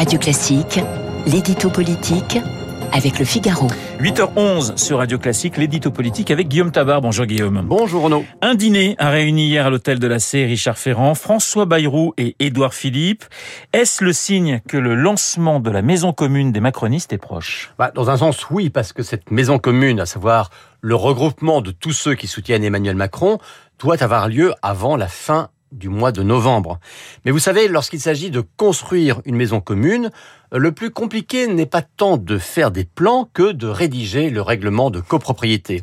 Radio Classique, l'édito politique avec le Figaro. 8h11 sur Radio Classique, l'édito politique avec Guillaume Tabar. Bonjour Guillaume. Bonjour Renaud. Un dîner a réuni hier à l'hôtel de la C Richard Ferrand, François Bayrou et Édouard Philippe. Est-ce le signe que le lancement de la maison commune des macronistes est proche? Bah, Dans un sens, oui, parce que cette maison commune, à savoir le regroupement de tous ceux qui soutiennent Emmanuel Macron, doit avoir lieu avant la fin du mois de novembre. Mais vous savez, lorsqu'il s'agit de construire une maison commune, le plus compliqué n'est pas tant de faire des plans que de rédiger le règlement de copropriété.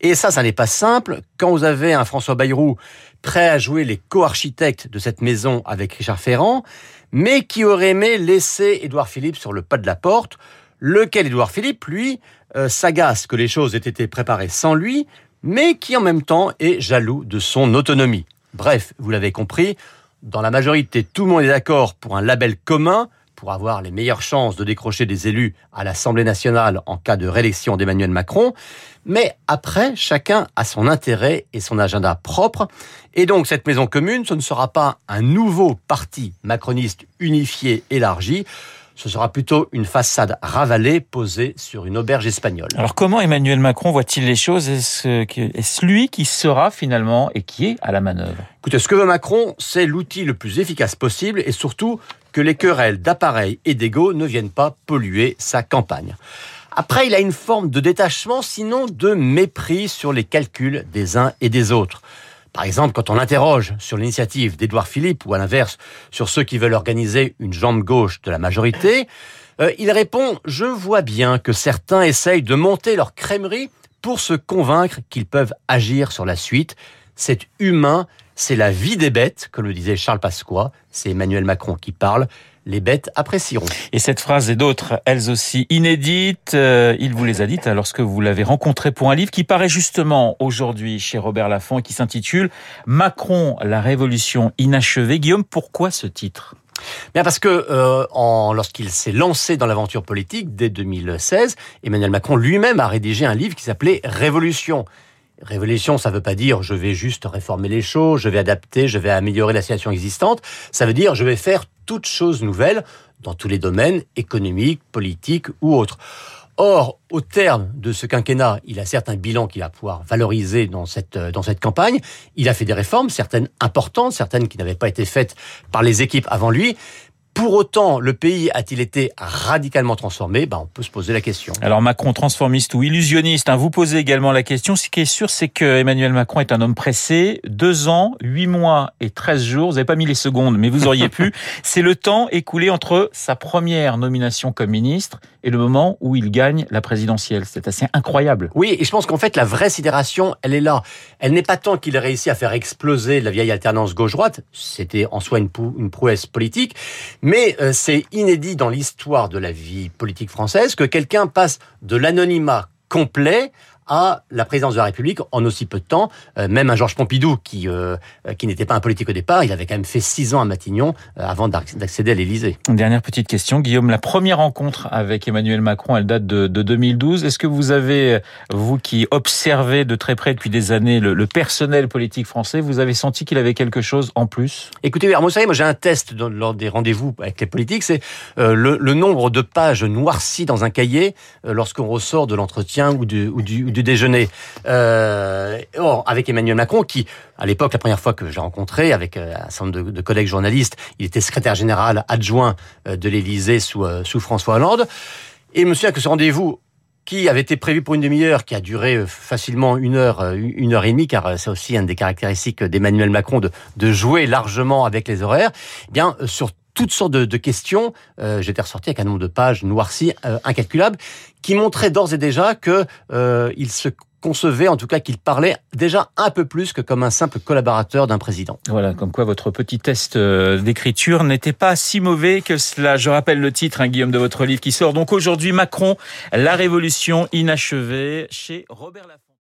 Et ça, ça n'est pas simple. Quand vous avez un François Bayrou prêt à jouer les co-architectes de cette maison avec Richard Ferrand, mais qui aurait aimé laisser Édouard Philippe sur le pas de la porte, lequel Édouard Philippe, lui, euh, s'agace que les choses aient été préparées sans lui, mais qui en même temps est jaloux de son autonomie. Bref, vous l'avez compris, dans la majorité, tout le monde est d'accord pour un label commun pour avoir les meilleures chances de décrocher des élus à l'Assemblée nationale en cas de réélection d'Emmanuel Macron. Mais après, chacun a son intérêt et son agenda propre. Et donc, cette maison commune, ce ne sera pas un nouveau parti macroniste unifié, élargi ce sera plutôt une façade ravalée posée sur une auberge espagnole. Alors comment Emmanuel Macron voit-il les choses? Est-ce lui qui sera finalement et qui est à la manœuvre? Écoutez, ce que veut Macron, c'est l'outil le plus efficace possible et surtout que les querelles d'appareils et d'ego ne viennent pas polluer sa campagne. Après, il a une forme de détachement, sinon de mépris sur les calculs des uns et des autres. Par exemple, quand on l'interroge sur l'initiative d'Édouard Philippe ou à l'inverse sur ceux qui veulent organiser une jambe gauche de la majorité, euh, il répond « Je vois bien que certains essayent de monter leur crèmerie pour se convaincre qu'ils peuvent agir sur la suite. C'est humain, c'est la vie des bêtes, comme le disait Charles Pasqua, c'est Emmanuel Macron qui parle les bêtes apprécieront. Et cette phrase et d'autres, elles aussi inédites, euh, il vous les a dites lorsque vous l'avez rencontré pour un livre qui paraît justement aujourd'hui chez Robert Laffont et qui s'intitule Macron, la révolution inachevée. Guillaume, pourquoi ce titre? Bien parce que euh, lorsqu'il s'est lancé dans l'aventure politique dès 2016, Emmanuel Macron lui-même a rédigé un livre qui s'appelait Révolution. Révolution, ça veut pas dire je vais juste réformer les choses, je vais adapter, je vais améliorer la situation existante. Ça veut dire je vais faire toutes choses nouvelles dans tous les domaines économiques, politiques ou autres. Or, au terme de ce quinquennat, il a certes un bilan qu'il va pouvoir valoriser dans cette, dans cette campagne. Il a fait des réformes, certaines importantes, certaines qui n'avaient pas été faites par les équipes avant lui. Pour autant, le pays a-t-il été radicalement transformé? Ben, On peut se poser la question. Alors Macron transformiste ou illusionniste, hein, vous posez également la question. Ce qui est sûr, c'est que Emmanuel Macron est un homme pressé. Deux ans, huit mois et treize jours. Vous n'avez pas mis les secondes, mais vous auriez pu. C'est le temps écoulé entre sa première nomination comme ministre et le moment où il gagne la présidentielle. C'est assez incroyable. Oui, et je pense qu'en fait, la vraie sidération, elle est là. Elle n'est pas tant qu'il ait réussi à faire exploser la vieille alternance gauche-droite. C'était en soi une, une prouesse politique mais euh, c'est inédit dans l'histoire de la vie politique française que quelqu'un passe de l'anonymat complet à la présidence de la République en aussi peu de temps. Euh, même un Georges Pompidou, qui, euh, qui n'était pas un politique au départ, il avait quand même fait six ans à Matignon euh, avant d'accéder à l'Élysée. Dernière petite question, Guillaume. La première rencontre avec Emmanuel Macron, elle date de, de 2012. Est-ce que vous avez, vous qui observez de très près depuis des années le, le personnel politique français, vous avez senti qu'il avait quelque chose en plus? Écoutez, moi, moi j'ai un test dans, lors des rendez-vous avec les politiques, c'est le, le, nombre de pages noircies dans un cahier lorsqu'on ressort de l'entretien ou du, ou du du déjeuner. Euh, or, avec Emmanuel Macron, qui, à l'époque, la première fois que j'ai rencontré, avec euh, un certain nombre de, collègues journalistes, il était secrétaire général adjoint euh, de l'Élysée sous, François Hollande. Et je me que ce rendez-vous qui avait été prévu pour une demi-heure, qui a duré facilement une heure, une heure et demie, car c'est aussi une des caractéristiques d'Emmanuel Macron de, de jouer largement avec les horaires. Eh bien, sur toutes sortes de, de questions. Euh, J'étais ressorti avec un nombre de pages noircies euh, incalculable qui montraient d'ores et déjà que euh, il se concevait, en tout cas qu'il parlait déjà un peu plus que comme un simple collaborateur d'un président. Voilà, comme quoi votre petit test euh, d'écriture n'était pas si mauvais que cela. Je rappelle le titre, hein, Guillaume, de votre livre qui sort donc aujourd'hui, Macron, la révolution inachevée, chez Robert Laffont.